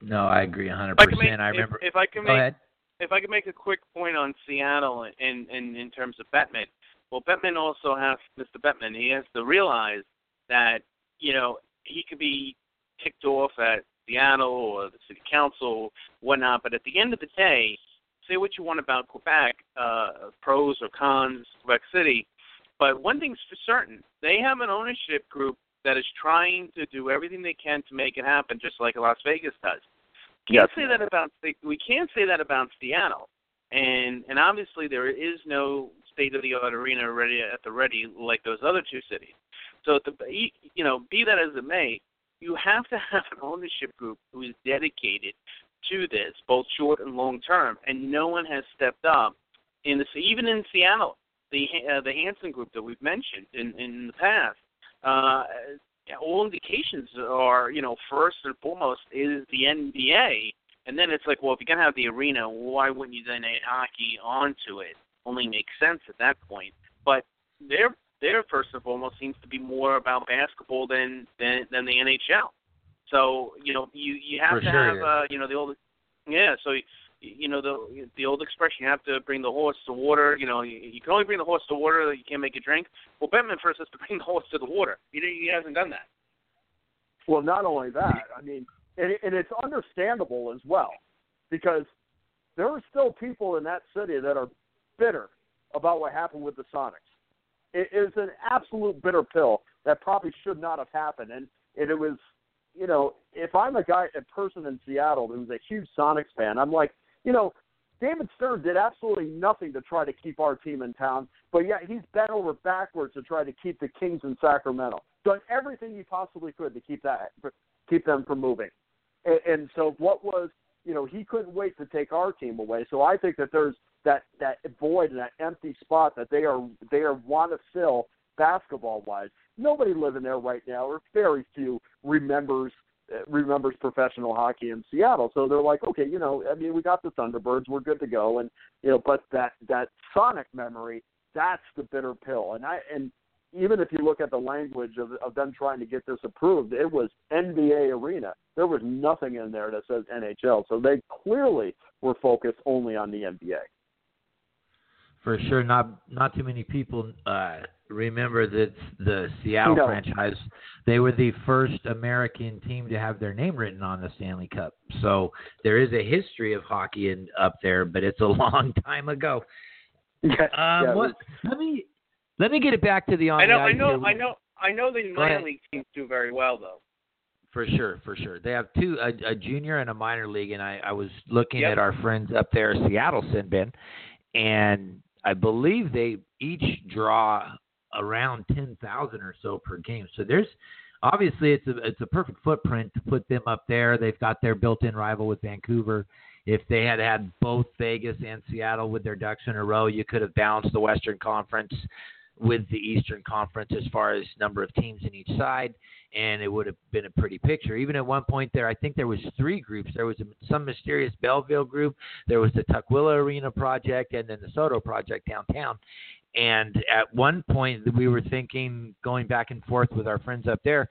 No, I agree 100%. If I can make, I remember. if, if I can Go make ahead. if I could make a quick point on Seattle in in in terms of Bettman, well, Bettman also has Mr. Bettman. He has to realize that you know he could be ticked off at Seattle or the city council, whatnot. But at the end of the day, say what you want about Quebec, uh, pros or cons, Quebec City. But one thing's for certain: they have an ownership group that is trying to do everything they can to make it happen, just like Las Vegas does. Can't say that about we can't say that about Seattle, and and obviously there is no state of the art arena ready at the ready like those other two cities. So to be, you know, be that as it may, you have to <laughs> have an ownership group who is dedicated to this, both short and long term, and no one has stepped up. In the even in Seattle, the uh, the Hansen Group that we've mentioned in in the past, uh, all indications are, you know, first and foremost is the NBA, and then it's like, well, if you're gonna have the arena, why wouldn't you then add hockey onto it? Only makes sense at that point. But their their first and foremost seems to be more about basketball than than than the NHL. So you know, you you have For to sure, have yeah. uh, you know the old yeah. So you know the the old expression you have to bring the horse to water you know you, you can only bring the horse to water that you can't make it drink well Bettman first has to bring the horse to the water You know he hasn't done that Well, not only that, I mean, and, and it's understandable as well, because there are still people in that city that are bitter about what happened with the Sonics. It is an absolute bitter pill that probably should not have happened, and, and it was, you know, if I'm a guy, a person in Seattle who's a huge Sonics fan, I'm like, you know, David Stern did absolutely nothing to try to keep our team in town, but yet he's bent over backwards to try to keep the Kings in Sacramento. Done everything he possibly could to keep that keep them from moving. And, and so what was you know he couldn't wait to take our team away. So I think that there's that that void and that empty spot that they are they are want to fill basketball wise. Nobody living there right now, or very few remembers uh, remembers professional hockey in Seattle. So they're like, okay, you know, I mean, we got the Thunderbirds, we're good to go, and you know, but that that Sonic memory, that's the bitter pill. And I and even if you look at the language of of them trying to get this approved, it was NBA arena. There was nothing in there that says NHL. So they clearly were focused only on the NBA. For sure, not not too many people uh, remember that the Seattle No. franchise. They were the first American team to have their name written on the Stanley Cup. So there is a history of hockey in, up there, but it's a <laughs> long time ago. Yeah, Um, yeah, what, let me let me get it back to the on I know the I know. I know I know the minor league teams do very well though For sure, for sure. They have two a, a junior and a minor league, and I, I was looking Yep. at our friends up there, Seattle Sinbin, and I believe they each draw around ten thousand or so per game. So there's obviously it's a it's a perfect footprint to put them up there. They've got their built-in rival with Vancouver. If they had had both Vegas and Seattle with their ducks in a row, you could have balanced the Western Conference with the Eastern Conference as far as number of teams in each side, and it would have been a pretty picture. Even at one point there, I think there was three groups. There was some mysterious Bellevue group, there was the Tukwila Arena project, and then the SoDo project downtown. And at one point, we were thinking, going back and forth with our friends up there,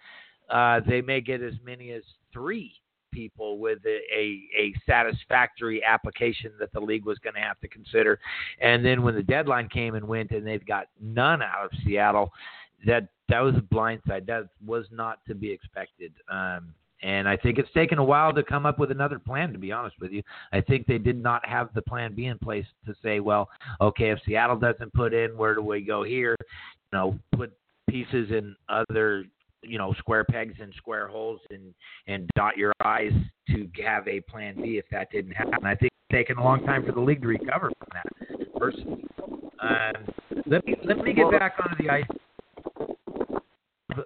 uh, they may get as many as three people with a, a, a satisfactory application that the league was going to have to consider. And then when the deadline came and went, and they've got none out of Seattle, that that was a blindside. That was not to be expected. Um, and I think it's taken a while to come up with another plan. To be honest with you, I think they did not have the plan B in place to say, well, okay, if Seattle doesn't put in, where do we go here? You know, put pieces in other you know square pegs in square holes and and dot your i's to have a plan b if that didn't happen i think it's taken a long time for the league to recover from that personally um, let me let me get back onto the ice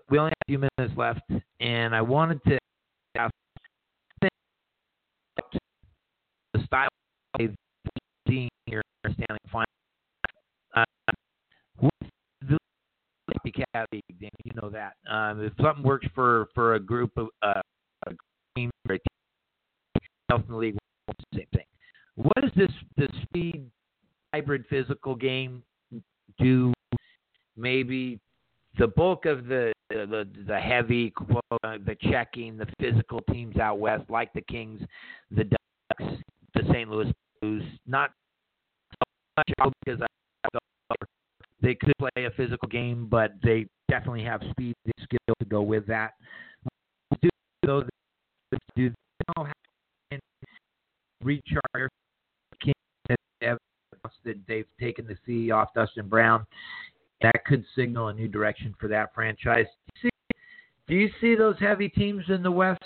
we only have a few minutes left and i wanted to ask the style of seeing your stanley final uh, with You know that. Um, if something works for for a group of uh, a team team else in the league, the same thing. What does this this speed hybrid physical game do? Maybe the bulk of the the the heavy uh, the checking, the physical teams out west, like the Kings, the Ducks, the St. Louis Blues, not much because they could play a physical game, but they definitely have speed and skill to go with that. Do those do know how to recharge that they've taken the C off Dustin Brown? That could signal a new direction for that franchise. See, Do you see those heavy teams in the West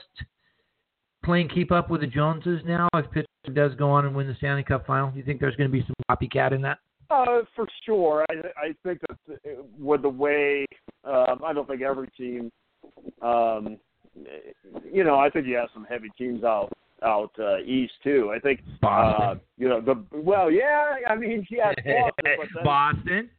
playing keep up with the Joneses now? If does go on and win the Stanley Cup Final, do you think there's going to be some copycat in that? Uh, for sure. I I think that with the way um, I don't think every team, um, you know, I think you have some heavy teams out out uh, east too. I think Boston. Uh, you know the well, yeah. I mean, yeah, <laughs> Boston, but then, Boston.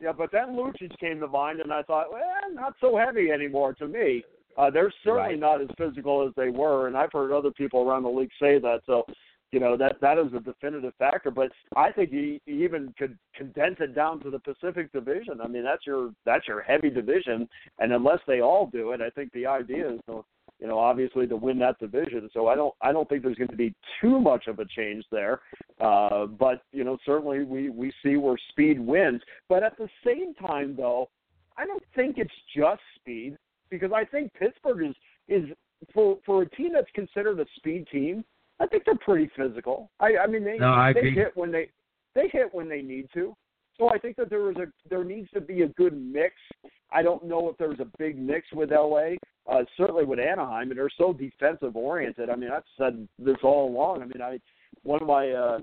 yeah, but then Lucic came to mind, and I thought, well, not so heavy anymore to me. Uh, they're certainly Right. not as physical as they were, and I've heard other people around the league say that. So, you know, that that is a definitive factor. But I think you, even could condense it down to the Pacific Division. I mean, that's your that's your heavy division, and unless they all do it, I think the idea is to, you know, obviously to win that division. So I don't I don't think there's going to be too much of a change there. Uh, but you know, certainly we we see where speed wins. But at the same time, though, I don't think it's just speed because I think Pittsburgh is is for for a team that's considered a speed team. I think they're pretty physical. I I mean they No, I they agree. hit when they they hit when they need to. So I think that there is a there needs to be a good mix. I don't know if there's a big mix with LA. Uh, certainly with Anaheim, and they're so defensive oriented. I mean, I've said this all along. I mean, I one of my uh,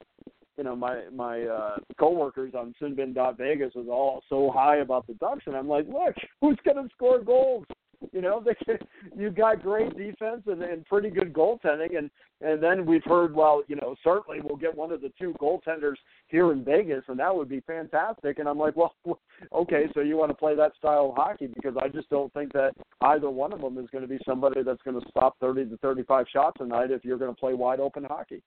you know my my uh, coworkers on Sinbin.Vegas is all so high about the Ducks, and I'm like, look, who's going to score goals? You know, <laughs> they you've got great defense and, and pretty good goaltending, and and then we've heard, well, you know, certainly we'll get one of the two goaltenders here in Vegas, and that would be fantastic. And I'm like, well, <laughs> okay, so you want to play that style of hockey because I just don't think that either one of them is going to be somebody that's going to stop 30 to 35 shots a night if you're going to play wide open hockey.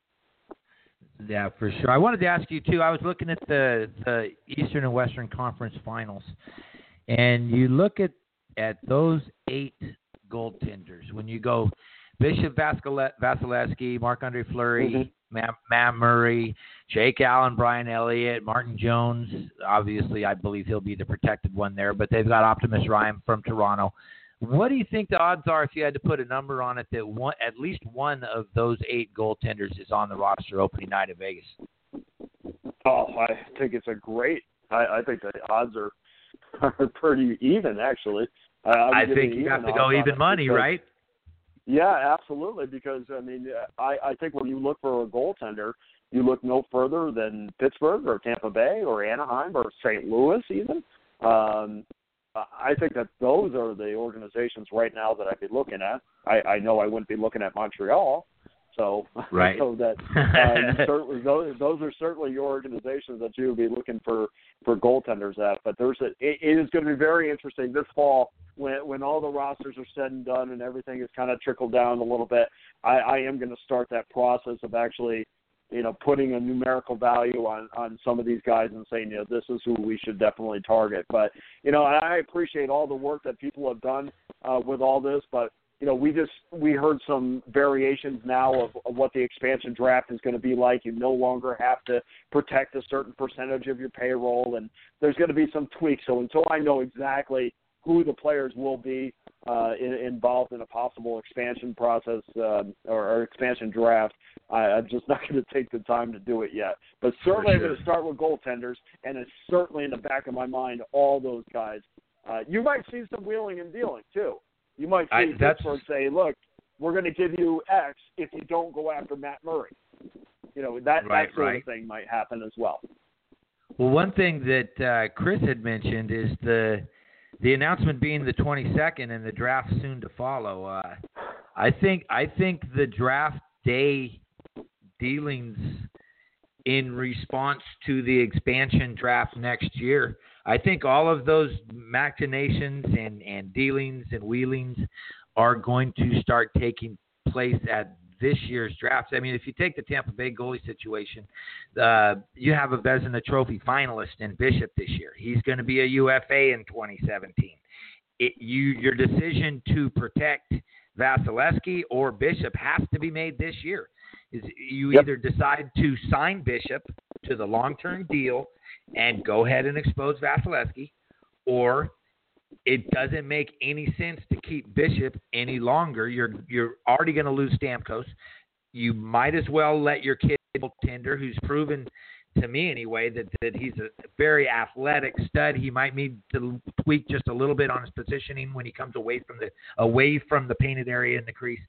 Yeah, for sure. I wanted to ask you too. I was looking at the the Eastern and Western Conference Finals, and you look at at those eight goaltenders. When you go Bishop Vaskile- Vasilevsky, Marc Andre Fleury, Mhm. Matt, Matt Murray, Jake Allen, Brian Elliott, Martin Jones. Obviously, I believe he'll be the protected one there. But they've got Optimus Reim from Toronto. What do you think the odds are if you had to put a number on it that one, at least one of those eight goaltenders is on the roster opening night in Vegas? Oh, I think it's a great. I, I think the odds are <laughs> are pretty even actually. Uh, I, I think you have to go even money, because- right? Yeah, absolutely. Because I mean, I I think when you look for a goaltender, you look no further than Pittsburgh or Tampa Bay or Anaheim or St. Louis even. Um, I think that those are the organizations right now that I'd be looking at. I, I know I wouldn't be looking at Montreal, so <laughs> Right. so that uh, <laughs> certainly those those are certainly your organizations that you would be looking for for goaltenders at. But there's a it, it is going to be very interesting this fall when when all the rosters are said and done and everything is kind of trickled down a little bit. I, I am going to start that process of actually you know putting a numerical value on on some of these guys and saying you know this is who we should definitely target. But you know I appreciate all the work that people have done uh, with all this, but you know, we just we heard some variations now of, of what the expansion draft is going to be like. You no longer have to protect a certain percentage of your payroll, and there's going to be some tweaks. So until I know exactly who the players will be uh, in, involved in a possible expansion process um, or, or expansion draft, I, I'm just <laughs> not going to take the time to do it yet. But certainly, I'm going to start with goaltenders, and it's certainly in the back of my mind all those guys. Uh, you might see some wheeling and dealing too. You might see I- Pittsburgh say, "Look, we're going to give you X if you don't go after Matt Murray." You know that Right, that sort right. of thing might happen as well. Well, one thing that uh, Chris had mentioned is the the announcement being the 22nd and the draft soon to follow. Uh, I think I think the draft day dealings in response to the expansion draft next year. I think all of those machinations and, and dealings and wheelings are going to start taking place at this year's draft. I mean, if you take the Tampa Bay goalie situation, uh, you have a Vezina Trophy finalist in Bishop this year. He's going to be a UFA in 2017. It, you, your decision to protect Vasilevsky or Bishop has to be made this year. Is you Yep. either decide to sign Bishop to the long-term deal and go ahead and expose Vasilevsky, or it doesn't make any sense to keep Bishop any longer. You're you're already going to lose Stamkos. You might as well let your kid tender, who's proven to me anyway, that, that he's a very athletic stud. He might need to tweak just a little bit on his positioning when he comes away from the away from the painted area in the crease.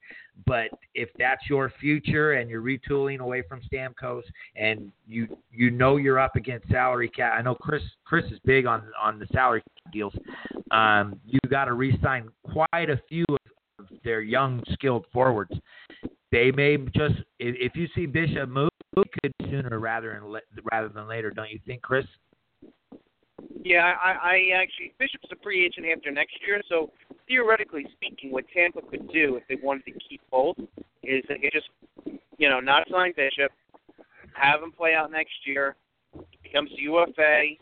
But if that's your future and you're retooling away from Stamkos and you you know you're up against salary cap, I know Chris Chris is big on on the salary deals. Um, you got to re-sign quite a few of their young skilled forwards. They may just if, if you see Bishop move could sooner rather than rather than later, don't you think, Chris? Yeah, I, I actually Bishop's a free agent after next year, so theoretically speaking, what Tampa could do if they wanted to keep both is they could just, you know, not sign Bishop, have him play out next year, becomes UFA.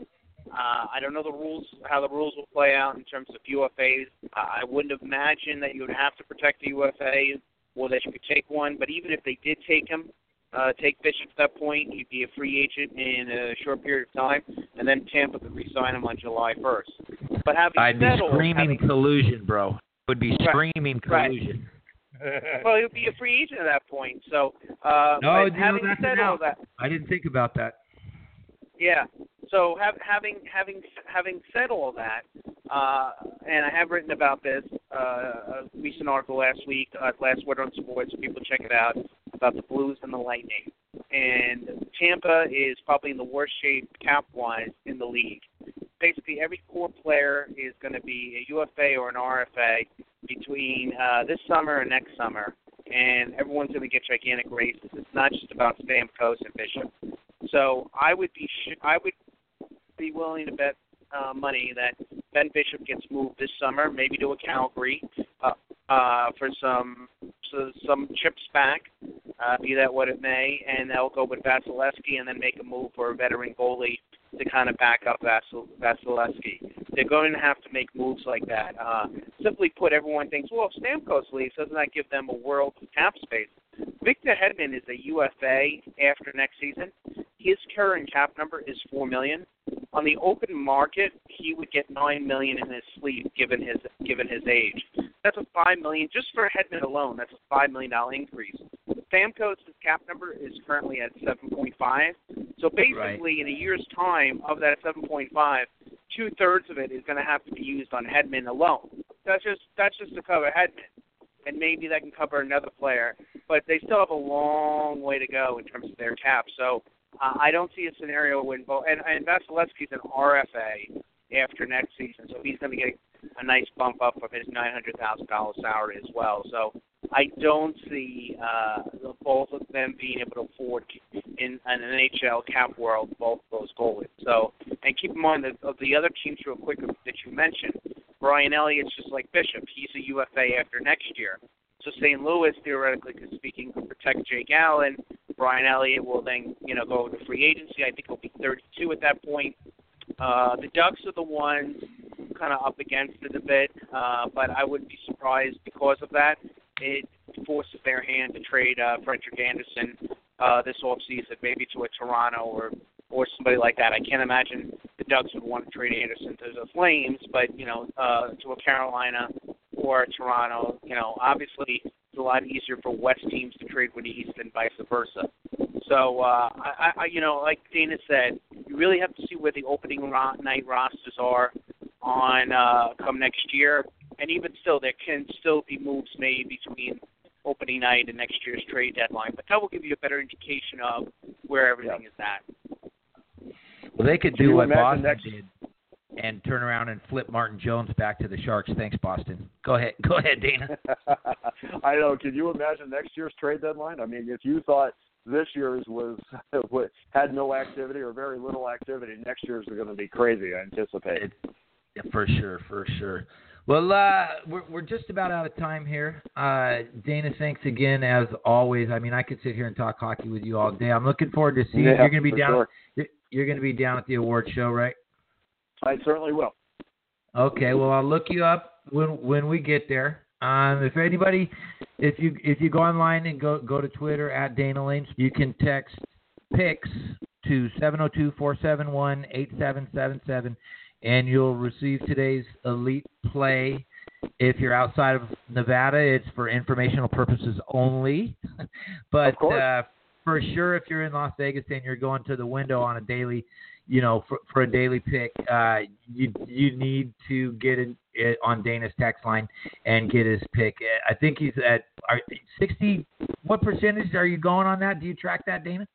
Uh, I don't know the rules, how the rules will play out in terms of UFAs. I wouldn't imagine that you would have to protect the UFA or that you could take one. But even if they did take him, uh, take Bishop at that point. He'd be a free agent in a short period of time, and then Tampa could re-sign him on July 1st. But having I'd settled, be screaming having, collusion, bro. Would be Right. screaming Right. collusion. <laughs> well, he'll be a free agent at that point. So, uh, No, but know, having that's said all that, I didn't think about that. yeah. So have, having having having said all that, uh, and I have written about this uh, a recent article last week, uh, last word on sports. People check it out about the Blues and the Lightning. And Tampa is probably in the worst shape cap wise in the league. Basically, every core player is going to be a UFA or an RFA between uh, this summer and next summer, and everyone's going to get gigantic raises. It's not just about Stamkos and Bishop. So I would be sh- I would be willing to bet uh, money that Ben Bishop gets moved this summer, maybe to a Calgary, uh, uh, for some so some chips back, uh, be that what it may, and they'll go with Vasilevsky and then make a move for a veteran goalie to kind of back up Vasil- Vasilevsky. They're going to have to make moves like that. Uh, simply put, everyone thinks, well, if Stamkos leaves, doesn't that give them a world of cap space? Victor Hedman is a UFA after next season. His current cap number is four million. On the open market, he would get nine million in his sleeve, given his given his age. That's a five million just for Hedman alone. That's a five million dollar increase. Stamkos' cap number is currently at seven point five. So basically, in a year's time, of that seven point five, two thirds of it is going to have to be used on Hedman alone. That's just that's just to cover Hedman, and maybe that can cover another player. But they still have a long way to go in terms of their cap. So uh, I don't see a scenario when both and, and Vasilevsky's an RFA after next season, so he's going to get a nice bump up from his nine hundred thousand dollars salary as well. So I don't see uh, the- both of them being able to afford in an NHL cap world both those goalies. So and keep in mind that of the other teams real quick that you mentioned, Brian Elliott's just like Bishop. He's a UFA after next year. So St. Louis theoretically speaking could protect Jake Allen. Brian Elliott will then, you know, go to free agency. I think he'll be 32 at that point. Uh, the Ducks are the ones kind of up against it a bit, uh, but I wouldn't be surprised because of that. It forces their hand to trade uh, Frederik Andersen uh, this offseason, maybe to a Toronto or or somebody like that. I can't imagine the Ducks would want to trade Andersen to the Flames, but you know, uh, to a Carolina or a Toronto. You know, obviously it's a lot easier for West teams to trade with East and vice versa. So, uh, I, I, you know, like Dana said, you really have to see where the opening ro- night rosters are on uh, come next year, and even still, there can still be moves made between opening night and next year's trade deadline. But that will give you a better indication of where everything is at. Well, they could Can do what Boston next- did and turn around and flip Martin Jones back to the Sharks. Thanks, Boston. Go ahead, go ahead, Dana. <laughs> I know. Can you imagine next year's trade deadline? I mean, if you thought this year's was <laughs> had no activity or very little activity, next year's are going to be crazy. I anticipate. It, yeah, for sure, for sure. Well, uh, we're we're just about out of time here. Uh, Dana, thanks again as always. I mean, I could sit here and talk hockey with you all day. I'm looking forward to seeing Yeah, you're going to be down. sure. You're, you're going to be down at the award show, right? I certainly will. Okay, well I'll look you up when when we get there. Um, if anybody, if you if you go online and go go to Twitter at Dana Lane, you can text pics to 702-471-8777 and you'll receive today's elite play. If you're outside of Nevada, it's for informational purposes only. <laughs> but uh, for sure, if you're in Las Vegas and you're going to the window on a daily, you know, for, for a daily pick, uh, you you need to get in, it on Dana's text line and get his pick. I think he's at are, 60. What percentage are you going on that? Do you track that, Dana?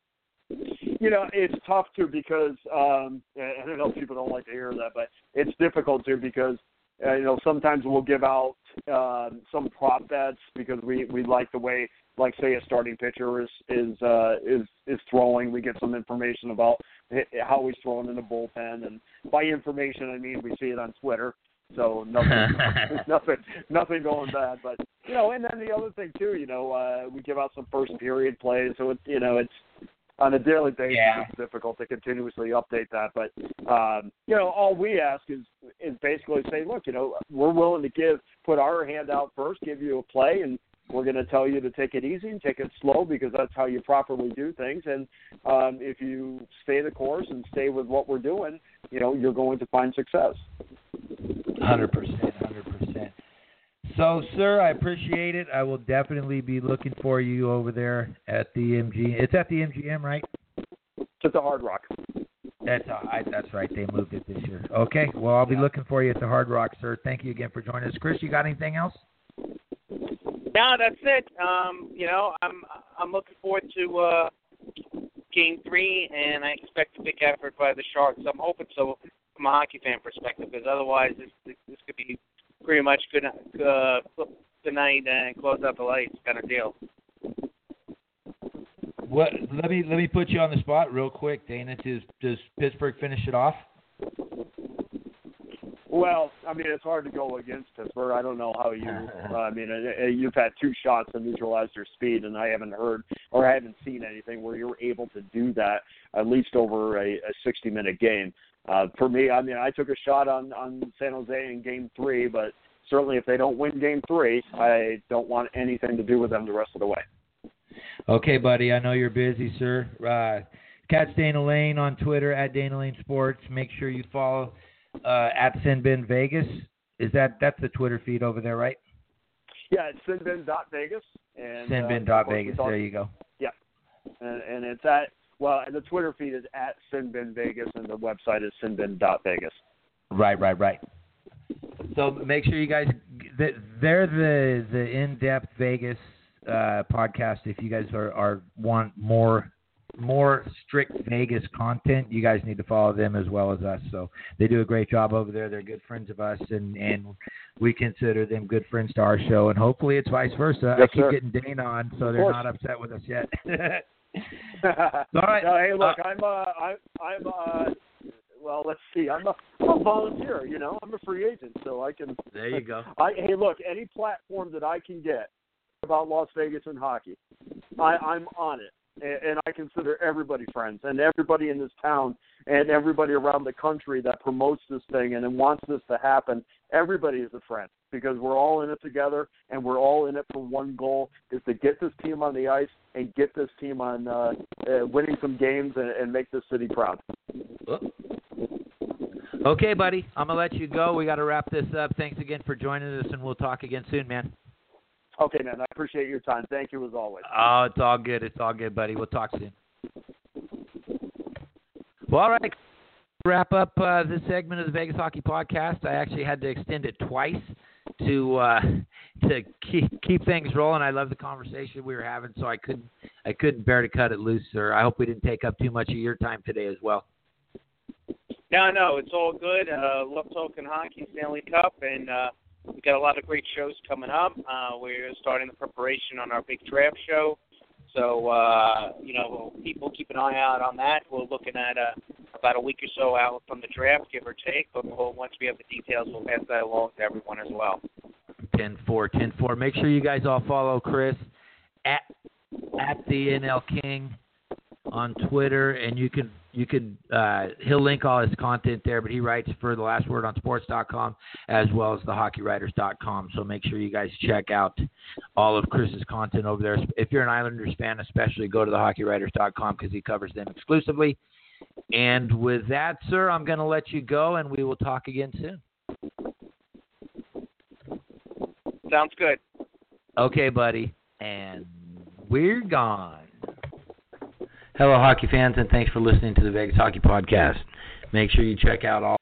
You know, it's tough to because um, and I know people don't like to hear that, but it's difficult to because uh, you know sometimes we'll give out uh, some prop bets because we we like the way like say a starting pitcher is is uh, is is throwing. We get some information about how he's throwing in the bullpen, and by information I mean we see it on Twitter. So nothing, <laughs> <laughs> nothing, nothing going bad. But you know, and then the other thing too, you know, uh, we give out some first period plays, so it's you know it's on a daily basis. Yeah. It's difficult to continuously update that, but um, you know, all we ask is is basically say, look, you know, we're willing to give, put our hand out first, give you a play, and we're going to tell you to take it easy and take it slow because that's how you properly do things. And um, if you stay the course and stay with what we're doing, you know, you're going to find success. Hundred percent, hundred percent. So, sir, I appreciate it. I will definitely be looking for you over there at the MG. It's at the MGM, right? It's at the Hard Rock. That's uh, that's right. They moved it this year. Okay. Well, I'll be looking for you at the Hard Rock, sir. Thank you again for joining us, Chris. You got anything else? No, that's it. Um, you know, I'm I'm looking forward to uh, game three, and I expect a big effort by the Sharks. I'm hoping so from a hockey fan perspective, because otherwise this this could be pretty much good uh, good night and close out the lights kind of deal. What? Let me let me put you on the spot real quick, Dana. Does does Pittsburgh finish it off? Well, I mean, it's hard to go against Pittsburgh. I don't know how you. Uh, <laughs> I mean, uh, uh, you've had two shots to neutralize their speed, and I haven't heard or I haven't seen anything where you're able to do that at least over a, a 60-minute game. Uh, for me, I mean, I took a shot on on San Jose in Game Three, but certainly if they don't win Game Three, I don't want anything to do with them the rest of the way. Okay, buddy. I know you're busy, sir. Uh, catch Dana Lane on Twitter at Dana Lane Sports. Make sure you follow uh, at Sinbin Vegas. Is that that's the Twitter feed over there, right? Yeah, it's sinbin.vegas. And, Sinbin uh, dot of course, Vegas. There you go. Yeah, and, and it's at well, the Twitter feed is at Sinbin Vegas, and the website is sinbin.vegas. Right, right, right. So make sure you guys they're the the in depth Vegas uh, podcast. If you guys are, are want more more strict Vegas content, you guys need to follow them as well as us. So they do a great job over there. They're good friends of us, and and we consider them good friends to our show. And hopefully it's vice versa. Yes, I keep sir. getting Dane on, so Of they're course. not upset with us yet. <laughs> All right. No, hey, look, I'm uh, I'm I'm uh, well, let's see, I'm a, I'm a volunteer. You know, I'm a free agent, so I can. <laughs> there you go. I hey, look, any platform that I can get about Las Vegas and hockey, I, I'm on it, and, and I consider everybody friends, and everybody in this town, and everybody around the country that promotes this thing and wants this to happen. Everybody is a friend because we're all in it together, and we're all in it for one goal: is to get this team on the ice and get this team on uh, uh, winning some games and, and make this city proud. Okay, buddy. I'm gonna let you go. We got to wrap this up. Thanks again for joining us, and we'll talk again soon, man. Okay, man. I appreciate your time. Thank you as always. Oh, it's all good. It's all good, buddy. We'll talk soon. Well, all right. Wrap up uh, this segment of the Vegas Hockey Podcast. I actually had to extend it twice to uh, to keep keep things rolling. I love the conversation we were having, so I couldn't I couldn't bear to cut it loose, sir. I hope we didn't take up too much of your time today as well. No, no, it's all good. Uh, love talking hockey, Stanley Cup, and uh, we got a lot of great shows coming up. Uh, we're starting the preparation on our big draft show, so uh, you know, people keep an eye out on that. We're looking at uh, about a week or so out from the draft, give or take. But we'll, once we have the details, we'll pass that along to everyone as well. 10 4, 10 4. Make sure you guys all follow Chris at at the NL King on Twitter, and you can you can uh, he'll link all his content there. But he writes for the Last Word on Sports.com as well as the HockeyWriters.com. So make sure you guys check out all of Chris's content over there. If you're an Islanders fan, especially go to the HockeyWriters.com because he covers them exclusively. And with that, sir, I'm going to let you go, and we will talk again soon. Sounds good. Okay, buddy. And we're gone. Hello, hockey fans, and thanks for listening to the Vegas Hockey Podcast. Make sure you check out all.